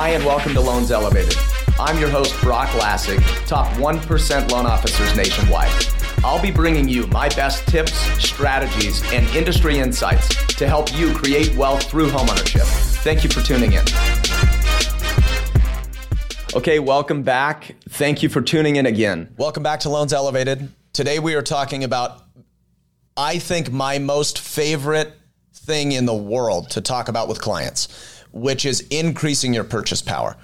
Hi, and welcome to Loans Elevated. I'm your host, Broch Lassig, top 1% loan officers nationwide. I'll be bringing you my best tips, strategies, and industry insights to help you create wealth through homeownership. Thank you for tuning in. Okay, welcome back. Thank you for tuning in again. Welcome back to Loans Elevated. Today we are talking about, I think, my most favorite thing in the world to talk about with clients, which is increasing your purchase power.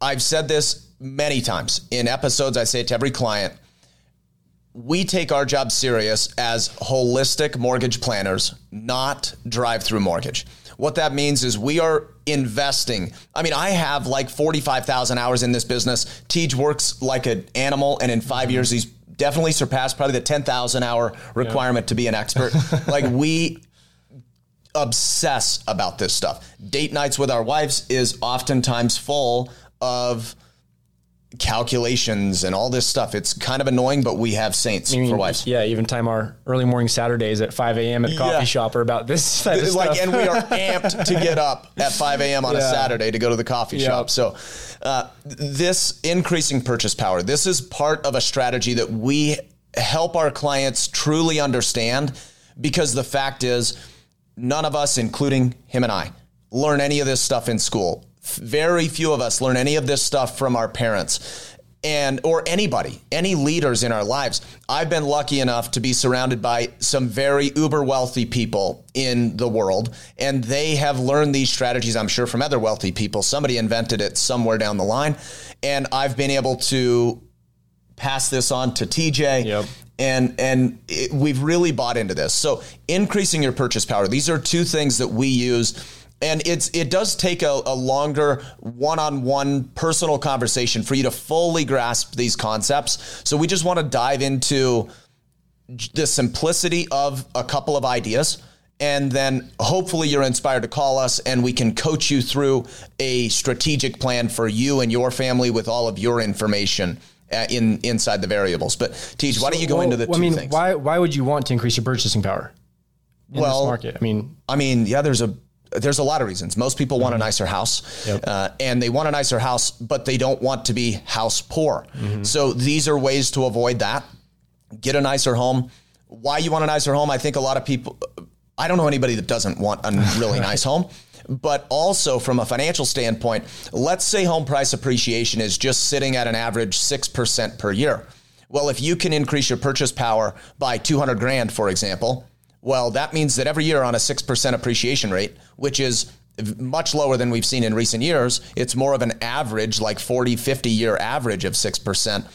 I've said this many times in episodes, I say it to every client. We take our job serious as holistic mortgage planners, not drive through mortgage. What that means is we are investing. I mean, I have like 45,000 hours in this business. TJ works like an animal, and in 5 years, he's definitely surpassed probably the 10,000 hour requirement yeah. to be an expert. like, we obsess about this stuff. Date nights with our wives is oftentimes full of calculations and all this stuff. It's kind of annoying, but we have saints I mean, for wives. Yeah, even time our early morning Saturdays at 5 a.m. at the coffee yeah. shop are about this type of like, stuff. And we are amped to get up at 5 a.m. on yeah. a Saturday to go to the coffee shop. So uh, this increasing purchase power, this is part of a strategy that we help our clients truly understand because the fact is none of us, including him and I, learn any of this stuff in school. Very few of us learn any of this stuff from our parents and or anybody any leaders in our lives. I've been lucky enough to be surrounded by some very uber wealthy people in the world and they have learned these strategies i'm sure from other wealthy people. Somebody invented it somewhere down the line and i've been able to pass this on to tj yep. And and it, we've really bought into this. So increasing your purchase power these are two things that we use. And it's it does take a, a, longer one-on-one personal conversation for you to fully grasp these concepts. So we just want to dive into the simplicity of a couple of ideas. And then hopefully you're inspired to call us and we can coach you through a strategic plan for you and your family with all of your information uh, in inside the variables but TJ why don't you go well, into the two I mean, things why why would you want to increase your purchasing power in well, this market I mean I mean yeah there's a there's a lot of reasons. Most people want a mm-hmm. nicer house, yep. uh, and they want a nicer house, but they don't want to be house poor. Mm-hmm. So these are ways to avoid that. Get a nicer home. Why you want a nicer home? I think a lot of people. I don't know anybody that doesn't want a really nice home. But also from a financial standpoint, let's say home price appreciation is just sitting at an average 6% per year. Well, if you can increase your purchase power by 200 grand, for example, well, that means that every year on a 6% appreciation rate, which is much lower than we've seen in recent years, it's more of an average, like 40, 50 year average of 6%.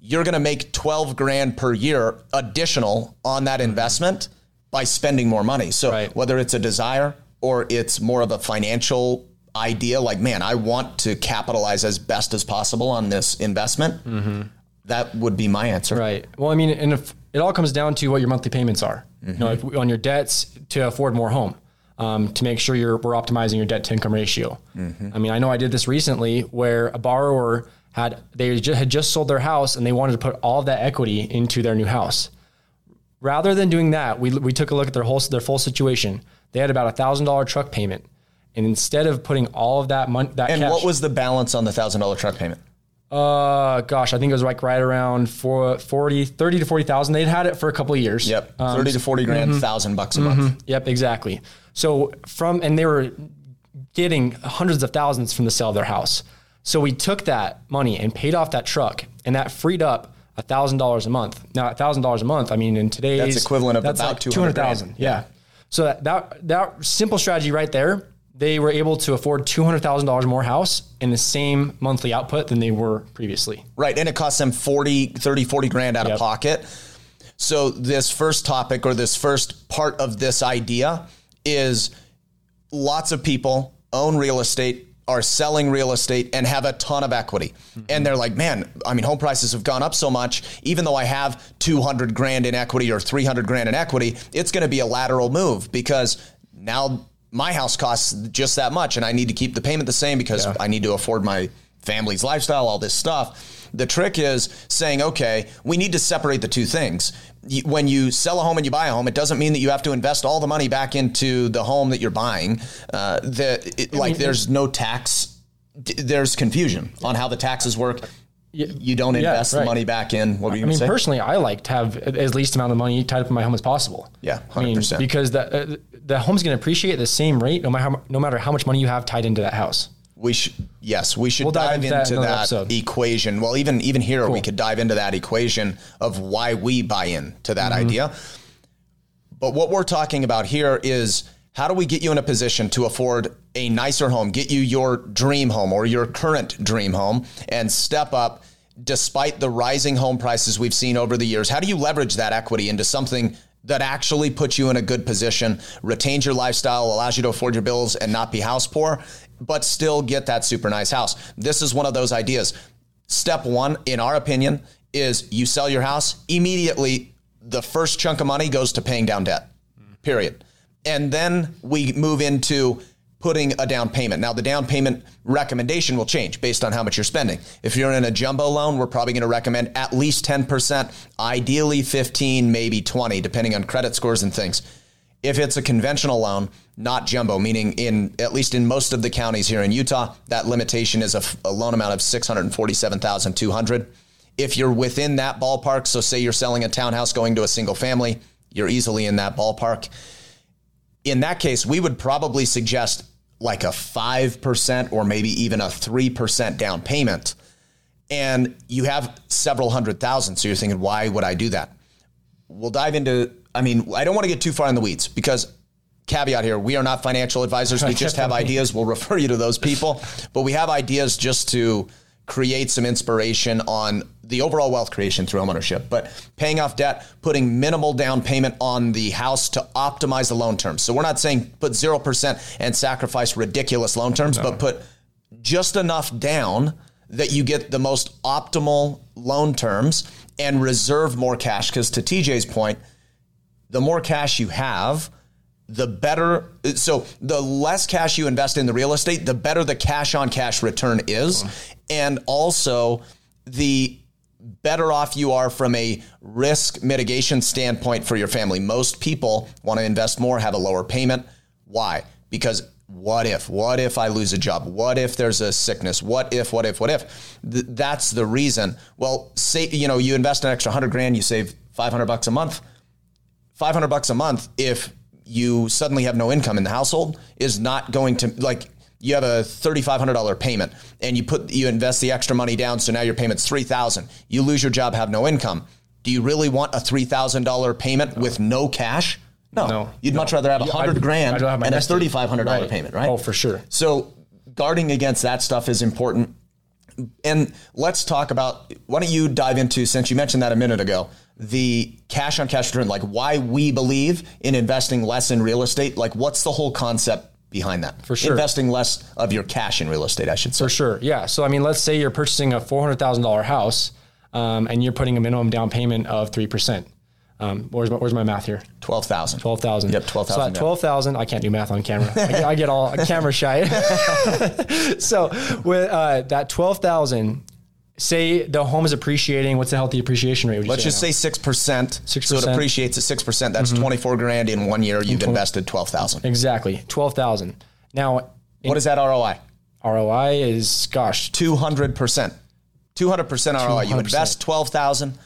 You're going to make 12 grand per year additional on that investment by spending more money. So right. whether it's a desire or it's more of a financial idea, like, man, I want to capitalize as best as possible on this investment. Mm-hmm. That would be my answer. Right. Well, I mean, and if it all comes down to what your monthly payments are. Mm-hmm. You know, if, on your debts to afford more home, um, to make sure you're we're optimizing your debt to income ratio. Mm-hmm. I mean, I know I did this recently where a borrower had they just, had just sold their house and they wanted to put all of that equity into their new house. Rather than doing that, we we took a look at their whole their full situation. They had about a thousand dollar truck payment, and instead of putting all of that money, that and cash, what was the balance on the thousand dollar truck payment? Uh, gosh, I think it was like right around four, 40, 30 to 40,000. They'd had it for a couple of years. Yep. Um, 30 to 40 grand, mm-hmm. thousand bucks a mm-hmm. month. Yep, exactly. So from, and they were getting hundreds of thousands from the sale of their house. So we took that money and paid off that truck and that freed up a thousand dollars a month. Now a thousand dollars a month, I mean, in today's that's equivalent of that's about like 200,000. Yeah. yeah. So that, that, that simple strategy right there they were able to afford $200,000 more house in the same monthly output than they were previously. Right. And it cost them 40, 30, 40 grand out yep. of pocket. So this first topic or this first part of this idea is lots of people own real estate, are selling real estate and have a ton of equity. Mm-hmm. And they're like, man, I mean, home prices have gone up so much. Even though I have 200 grand in equity or 300 grand in equity, it's going to be a lateral move because now my house costs just that much and I need to keep the payment the same because yeah. I need to afford my family's lifestyle, all this stuff. The trick is saying, okay, we need to separate the two things. When you sell a home and you buy a home, it doesn't mean that you have to invest all the money back into the home that you're buying. Uh, that it, like mean, there's no tax there's confusion on how the taxes work. You don't invest right. the money back in. What were you I mean, say? personally, I like to have as least amount of money tied up in my home as possible. Yeah, I mean, 100%. because the uh, the home's going to appreciate at the same rate no matter how, no matter how much money you have tied into that house. We should yes, we should We'll dive dive, into that another that equation. Well, even even here we could dive into that equation of why we buy in to that Mm-hmm. idea. But what we're talking about here is how do we get you in a position to afford a nicer home, get you your dream home or your current dream home and step up despite the rising home prices we've seen over the years? How do you leverage that equity into something that actually puts you in a good position, retains your lifestyle, allows you to afford your bills and not be house poor, but still get that super nice house? This is one of those ideas. Step one, in our opinion, is you sell your house immediately. The first chunk of money goes to paying down debt, period. And then we move into putting a down payment. Now, the down payment recommendation will change based on how much you're spending. If you're in a jumbo loan, we're probably going to recommend at least 10%, ideally 15, maybe 20, depending on credit scores and things. If it's a conventional loan, not jumbo, meaning in at least in most of the counties here in Utah, that limitation is a, a loan amount of 647,200. If you're within that ballpark, so say you're selling a townhouse going to a single family, you're easily in that ballpark in that case, we would probably suggest like a 5% or maybe even a 3% down payment. And you have several hundred thousand. So you're thinking, why would I do that? We'll dive into, I mean, I don't want to get too far in the weeds because caveat here, we are not financial advisors. We just have ideas. We'll refer you to those people, but we have ideas just to create some inspiration on the overall wealth creation through homeownership. But paying off debt, putting minimal down payment on the house to optimize the loan terms. So we're not saying put 0% and sacrifice ridiculous loan terms, but put just enough down that you get the most optimal loan terms and reserve more cash. Because to TJ's point, the more cash you have, the better. So the less cash you invest in the real estate, the better the cash on cash return is. Uh-huh. And also the better off you are from a risk mitigation standpoint for your family. Most people want to invest more, have a lower payment. Why? Because what if? What if I lose a job? What if there's a sickness? What if, what if, what if? Th- that's the reason. Well, say, you know, you invest an extra 100 grand, you save 500 bucks a month. 500 bucks a month if you suddenly have no income in the household is not going to like you have a $3500 payment and you put you invest the extra money down so now your payment's 3000 you lose your job have no income. Do you really want a $3000 payment with no cash? No, No. you'd much rather have a Yeah, 100 I'd- grand have and a $3500 Right. payment right? Oh, for sure. so guarding against that stuff is important and let's talk about why don't you dive into since you mentioned that a minute ago the cash on cash return like why we believe in investing less in real estate like what's the whole concept behind that For sure. investing less of your cash in real estate i should say For sure. Yeah. So, I mean, let's say you're purchasing a $400,000 house um, and you're putting a minimum down payment of 3%. Um, where's, my, where's my math here? 12000 12,000. Yep, 12,000. So at 12,000, I can't do math on camera. I get, I get all camera shy. so with uh, that 12,000, say the home is appreciating, what's the healthy appreciation rate? let's just now? say 6% Six percent. so it appreciates at 6% that's 24 grand in one year you've invested 12000 Exactly. 12,000. Now, what is that roi ROI is, gosh, 200%. 200% ROI. You 200%. invest 12,000,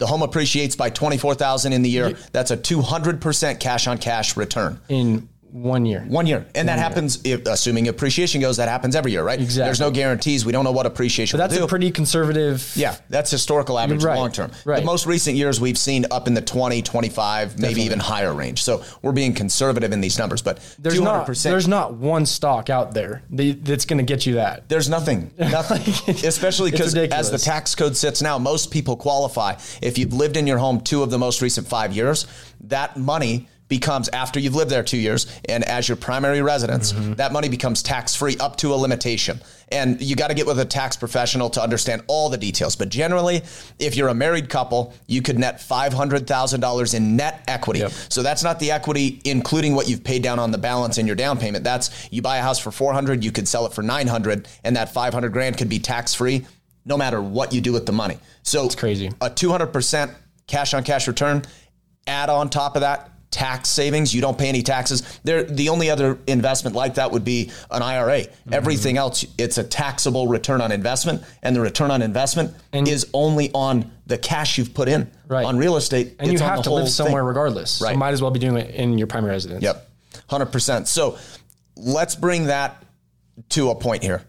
the home appreciates by 24,000 in the year. That's a 200% cash on cash return. in one year. One year. And that happens if assuming appreciation goes that happens every year, right? Exactly. There's no guarantees. We don't know what appreciation That's will do. a pretty conservative. yeah, that's historical average Right, long term. right. The most recent years we've seen up in the 20, 25, maybe even higher range. So we're being conservative in these numbers, but There's 200%. not, there's not one stock out there that's going to get you that. There's nothing, nothing. Especially because as the tax code sits now, most people qualify. If you've lived in your home two of the most recent five years, that money becomes after you've lived there two years and as your primary residence, Mm-hmm. that money becomes tax free up to a limitation. And you got to get with a tax professional to understand all the details. But generally, if you're a married couple, you could net $500,000 in net equity. Yep. So that's not the equity, including what you've paid down on the balance in your down payment. That's you buy a house for 400, you could sell it for 900, and that 500 grand could be tax free no matter what you do with the money. So it's crazy. A 200% cash on cash return. Add on top of that tax savings. You don't pay any taxes. There, the only other investment like that would be an IRA. Mm-hmm. Everything else, it's a taxable return on investment, and the return on investment and is only on the cash you've put in. Right. On real estate, and you have to live somewhere thing. regardless. Right. So might as well be doing it in your primary residence. Yep, hundred percent. So let's bring that to a point here.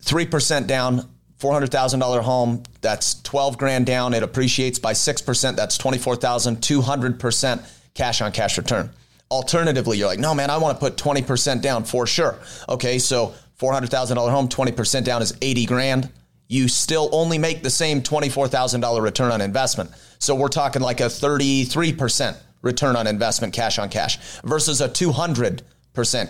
Three percent down $400,000 home, that's 12 grand down. It appreciates by 6%. That's 24,200% cash on cash return. Alternatively, you're like, no, man, I want to put 20% down for sure. Okay, so $400,000 home, 20% down is 80 grand. You still only make the same $24,000 return on investment. So we're talking like a 33% return on investment cash on cash versus a 200%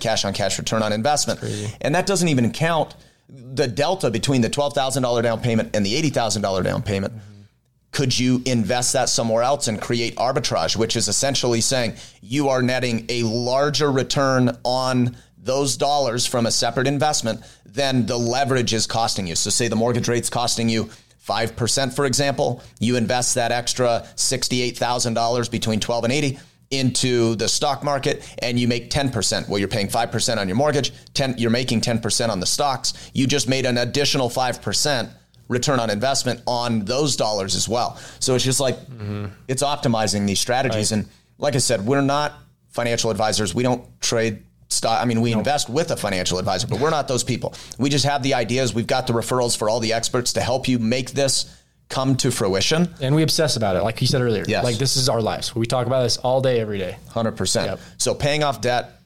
cash on cash return on investment. And that doesn't even count the delta between the $12,000 down payment and the $80,000 down payment. Mm-hmm. Could you invest that somewhere else and create arbitrage, which is essentially saying you are netting a larger return on those dollars from a separate investment than the leverage is costing you? So, say the mortgage rate's costing you 5%, for example, you invest that extra $68,000 between 12 and 80 into the stock market and you make 10%. Well, you're paying 5% on your mortgage, 10 you're making 10% on the stocks. You just made an additional 5% return on investment on those dollars as well. So it's just like mm-hmm. it's optimizing these strategies right. and like I said, we're not financial advisors. We don't trade stock. I mean, we invest with a financial advisor, but we're not those people. We just have the ideas. We've got the referrals for all the experts to help you make this come to fruition. And we obsess about it, like you said earlier. Yes. Like this is our lives. We talk about this all day, every day. 100%. Yep. So paying off debt,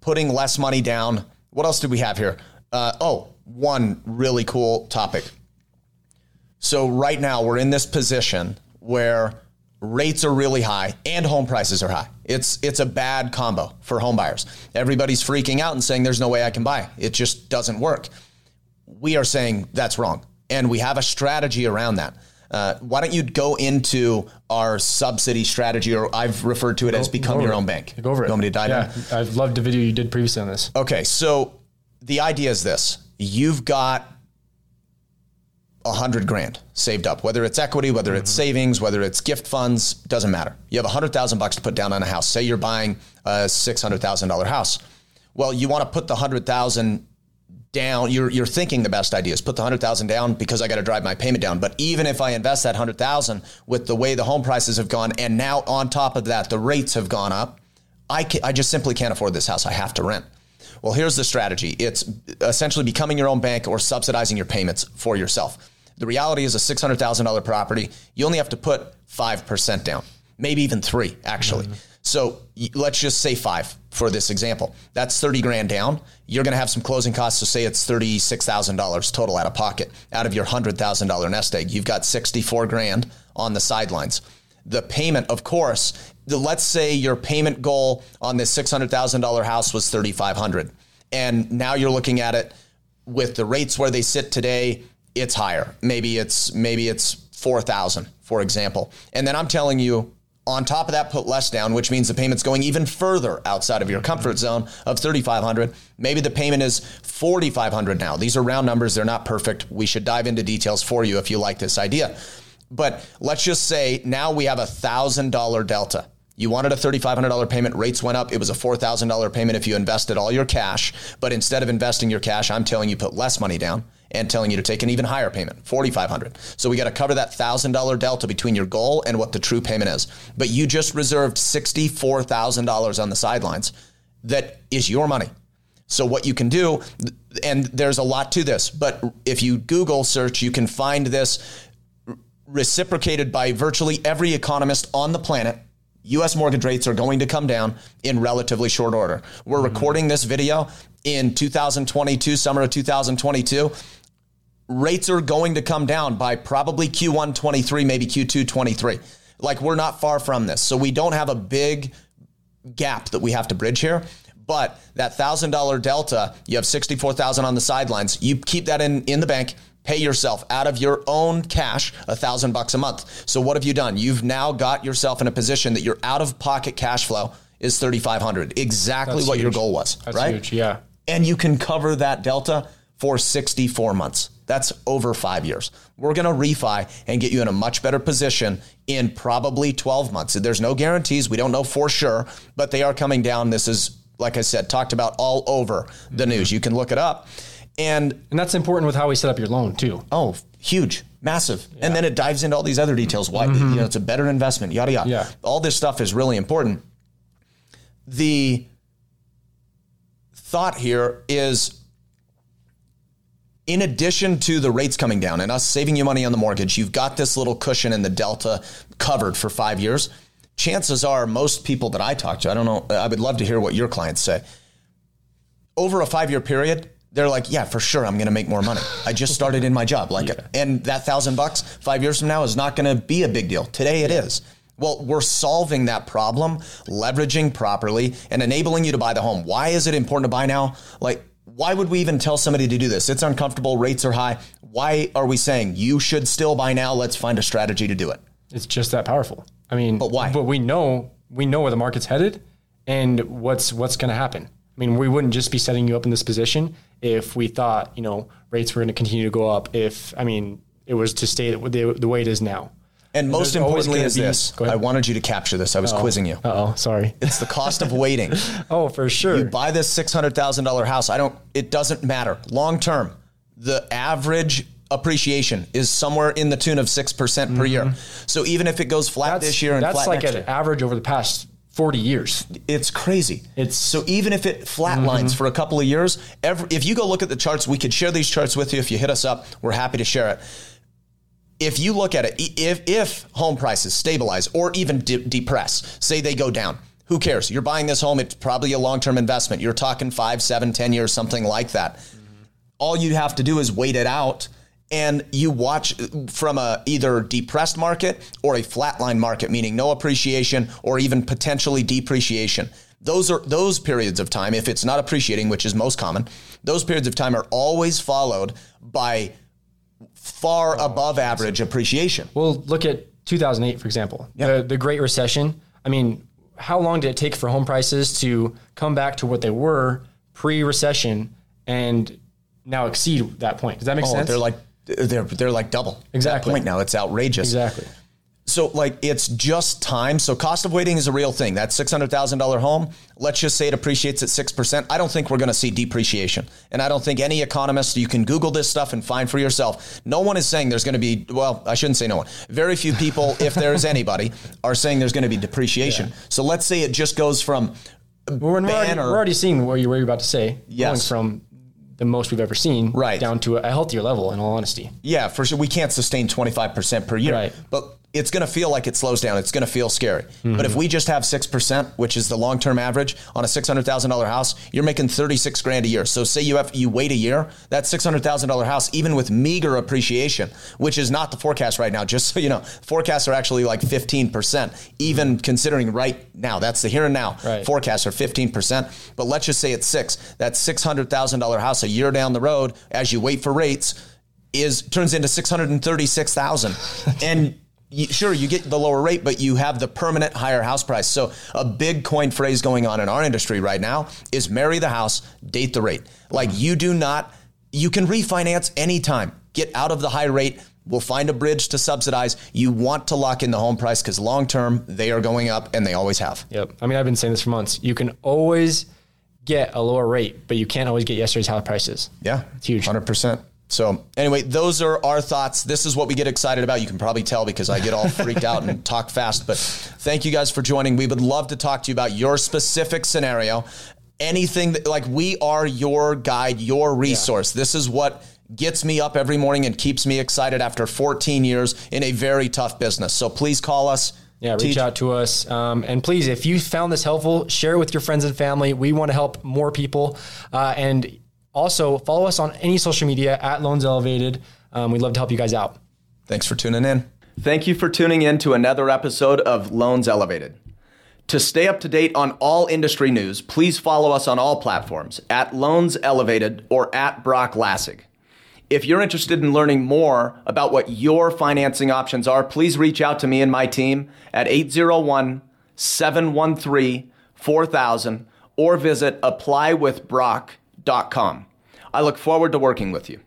putting less money down. What else did we have here? Uh, oh, one really cool topic. So right now we're in this position where rates are really high and home prices are high. It's it's a bad combo for home buyers. Everybody's freaking out and saying there's no way I can buy. It just doesn't work. We are saying that's wrong and we have a strategy around that. Uh, why don't you go into our subsidy strategy, or I've referred to it go, as become your own bank. Go over it. You want me to dive yeah, in? I've loved the video you did previously on this. Okay, so the idea is this: you've got a hundred grand saved up, whether it's equity, whether mm-hmm. it's savings, whether it's gift funds, doesn't matter. You have a hundred thousand bucks to put down on a house. Say you're buying a six hundred thousand dollar house. Well, you want to put the hundred thousand down, you're you're thinking the best idea is put the hundred thousand down because I got to drive my payment down. But even if I invest that hundred thousand with the way the home prices have gone, and now on top of that the rates have gone up, I can, I just simply can't afford this house. I have to rent. Well, here's the strategy. It's essentially becoming your own bank or subsidizing your payments for yourself. The reality is a six hundred thousand dollar property. You only have to put five percent down, maybe even three actually. Mm-hmm. So let's just say five for this example. That's 30 grand down. You're going to have some closing costs. So say it's $36,000 total out of pocket out of your $100,000 nest egg. You've got 64 grand on the sidelines. The payment, of course, the, let's say your payment goal on this $600,000 house was 3,500. And now you're looking at it with the rates where they sit today, it's higher. Maybe it's, maybe it's 4,000, for example. And then I'm telling you, on top of that, put less down, which means the payment's going even further outside of your comfort zone of 3,500. Maybe the payment is 4,500 now. These are round numbers. They're not perfect. We should dive into details for you if you like this idea. But let's just say now we have a thousand dollar delta. You wanted a $3,500 payment, rates went up. It was a $4,000 payment if you invested all your cash. But instead of investing your cash, I'm telling you put less money down and telling you to take an even higher payment, 4500 So we got to cover that $1,000 delta between your goal and what the true payment is. But you just reserved $64,000 on the sidelines. That is your money. So what you can do, and there's a lot to this, but if you Google search, you can find this reciprocated by virtually every economist on the planet. US mortgage rates are going to come down in relatively short order. We're mm-hmm. recording this video in 2022, summer of 2022 rates are going to come down by probably Q1 23, maybe Q2 23. Like we're not far from this. So we don't have a big gap that we have to bridge here. But that thousand dollar delta, you have sixty four thousand on the sidelines. You keep that in in the bank. Pay yourself out of your own cash a thousand bucks a month. So what have you done? You've now got yourself in a position that your out of pocket cash flow is thirty five hundred. Exactly That's what huge. your goal was. That's right? Huge, yeah. And you can cover that delta for 64 months. That's over five years. We're going to refi and get you in a much better position in probably 12 months. There's no guarantees. We don't know for sure, but they are coming down. This is, like I said, talked about all over the mm-hmm. news. You can look it up. And, and that's important with how we set up your loan too. Oh, huge, massive. Yeah. And then it dives into all these other details. Why, mm-hmm. you know, it's a better investment, yada, yada. Yeah. All this stuff is really important. The thought here is in addition to the rates coming down and us saving you money on the mortgage, you've got this little cushion in the delta covered for five years. Chances are, most people that I talk to, I don't know, I would love to hear what your clients say. Over a five year period, they're like, yeah, for sure, I'm going to make more money. I just started in my job, like, yeah. and that thousand bucks five years from now is not going to be a big deal. Today, it is. Well, we're solving that problem, leveraging properly, and enabling you to buy the home. Why is it important to buy now? Like, why would we even tell somebody to do this? It's uncomfortable, rates are high. Why are we saying you should still buy now? Let's find a strategy to do it. It's just that powerful. I mean, but why? But we know we know where the market's headed and what's what's going to happen. I mean, we wouldn't just be setting you up in this position if we thought, you know, rates were going to continue to go up. If I mean, it was to stay the, the way it is now. And most importantly is this. I wanted you to capture this. I was Uh-oh. quizzing you. Oh, sorry. It's the cost of waiting. oh, for sure. You buy this six hundred thousand dollar house. I don't. It doesn't matter. Long term, the average appreciation is somewhere in the tune of six percent mm-hmm. per year. Mm-hmm. So even if it goes flat that's, this year and that's like an year, average over the past 40 years. It's crazy. It's so even if it flatlines mm-hmm. for a couple of years, every, if you go look at the charts, we could share these charts with you. If you hit us up, we're happy to share it if you look at it, if, if home prices stabilize or even de- depress, say they go down, who cares? You're buying this home, it's probably a long term investment. You're talking five, seven, ten years, something like that. Mm-hmm. All you have to do is wait it out and you watch from a either depressed market or a flatline market, meaning no appreciation or even potentially depreciation. Those are those periods of time, if it's not appreciating, which is most common, those periods of time are always followed by far oh, above average appreciation. Well, look at 2008, for example, yeah. the, the Great Recession. I mean, how long did it take for home prices to come back to what they were pre-recession and now exceed that point? Does that make oh, sense? They're like they're they're like double exactly point now. It's outrageous. Exactly. So like it's just time. So cost of waiting is a real thing. That six hundred thousand dollar home, let's just say it appreciates at six percent. I don't think we're going to see depreciation, and I don't think any economist. You can Google this stuff and find for yourself. No one is saying there's going to be. Well, I shouldn't say no one. Very few people, if there is anybody, are saying there's going to be depreciation. Yeah. So let's say it just goes from. We're, we're, already, we're already seeing what you were about to say. Yes. Going from the most we've ever seen, right. down to a healthier level. In all honesty, yeah, for sure. We can't sustain twenty five percent per year, right. but it's going to feel like it slows down. It's going to feel scary. Mm-hmm. But if we just have 6%, which is the long-term average on a $600,000 house, you're making 36 grand a year. So say you have you wait a year, that $600,000 house even with meager appreciation, which is not the forecast right now, just so you know, forecasts are actually like 15%, even considering right now. That's the here and now. Right. Forecasts are 15%, but let's just say it's 6. That $600,000 house a year down the road as you wait for rates is turns into 636,000 and you, sure you get the lower rate, but you have the permanent higher house price. So a big coin phrase going on in our industry right now is marry the house, date the rate. Like you do not, you can refinance anytime. Get out of the high rate. We'll find a bridge to subsidize. You want to lock in the home price because long term they are going up and they always have. Yep. I mean, I've been saying this for months. You can always get a lower rate, but you can't always get yesterday's house prices. Yeah. It's huge. 100%. So anyway, those are our thoughts. This is what we get excited about. You can probably tell because I get all freaked out and talk fast. But thank you guys for joining. We would love to talk to you about your specific scenario. Anything that like we are your guide, your resource. Yeah. This is what gets me up every morning and keeps me excited after 14 years in a very tough business. So please call us. Yeah, reach teach. out to us. Um, and please, if you found this helpful, share it with your friends and family. We want to help more people. Uh, and also, follow us on any social media at Loans Elevated. Um, we'd love to help you guys out. Thanks for tuning in. Thank you for tuning in to another episode of Loans Elevated. To stay up to date on all industry news, please follow us on all platforms at Loans Elevated or at Broch Lassig. If you're interested in learning more about what your financing options are, please reach out to me and my team at 801 713 4000 or visit applywithbrock.com. I look forward to working with you.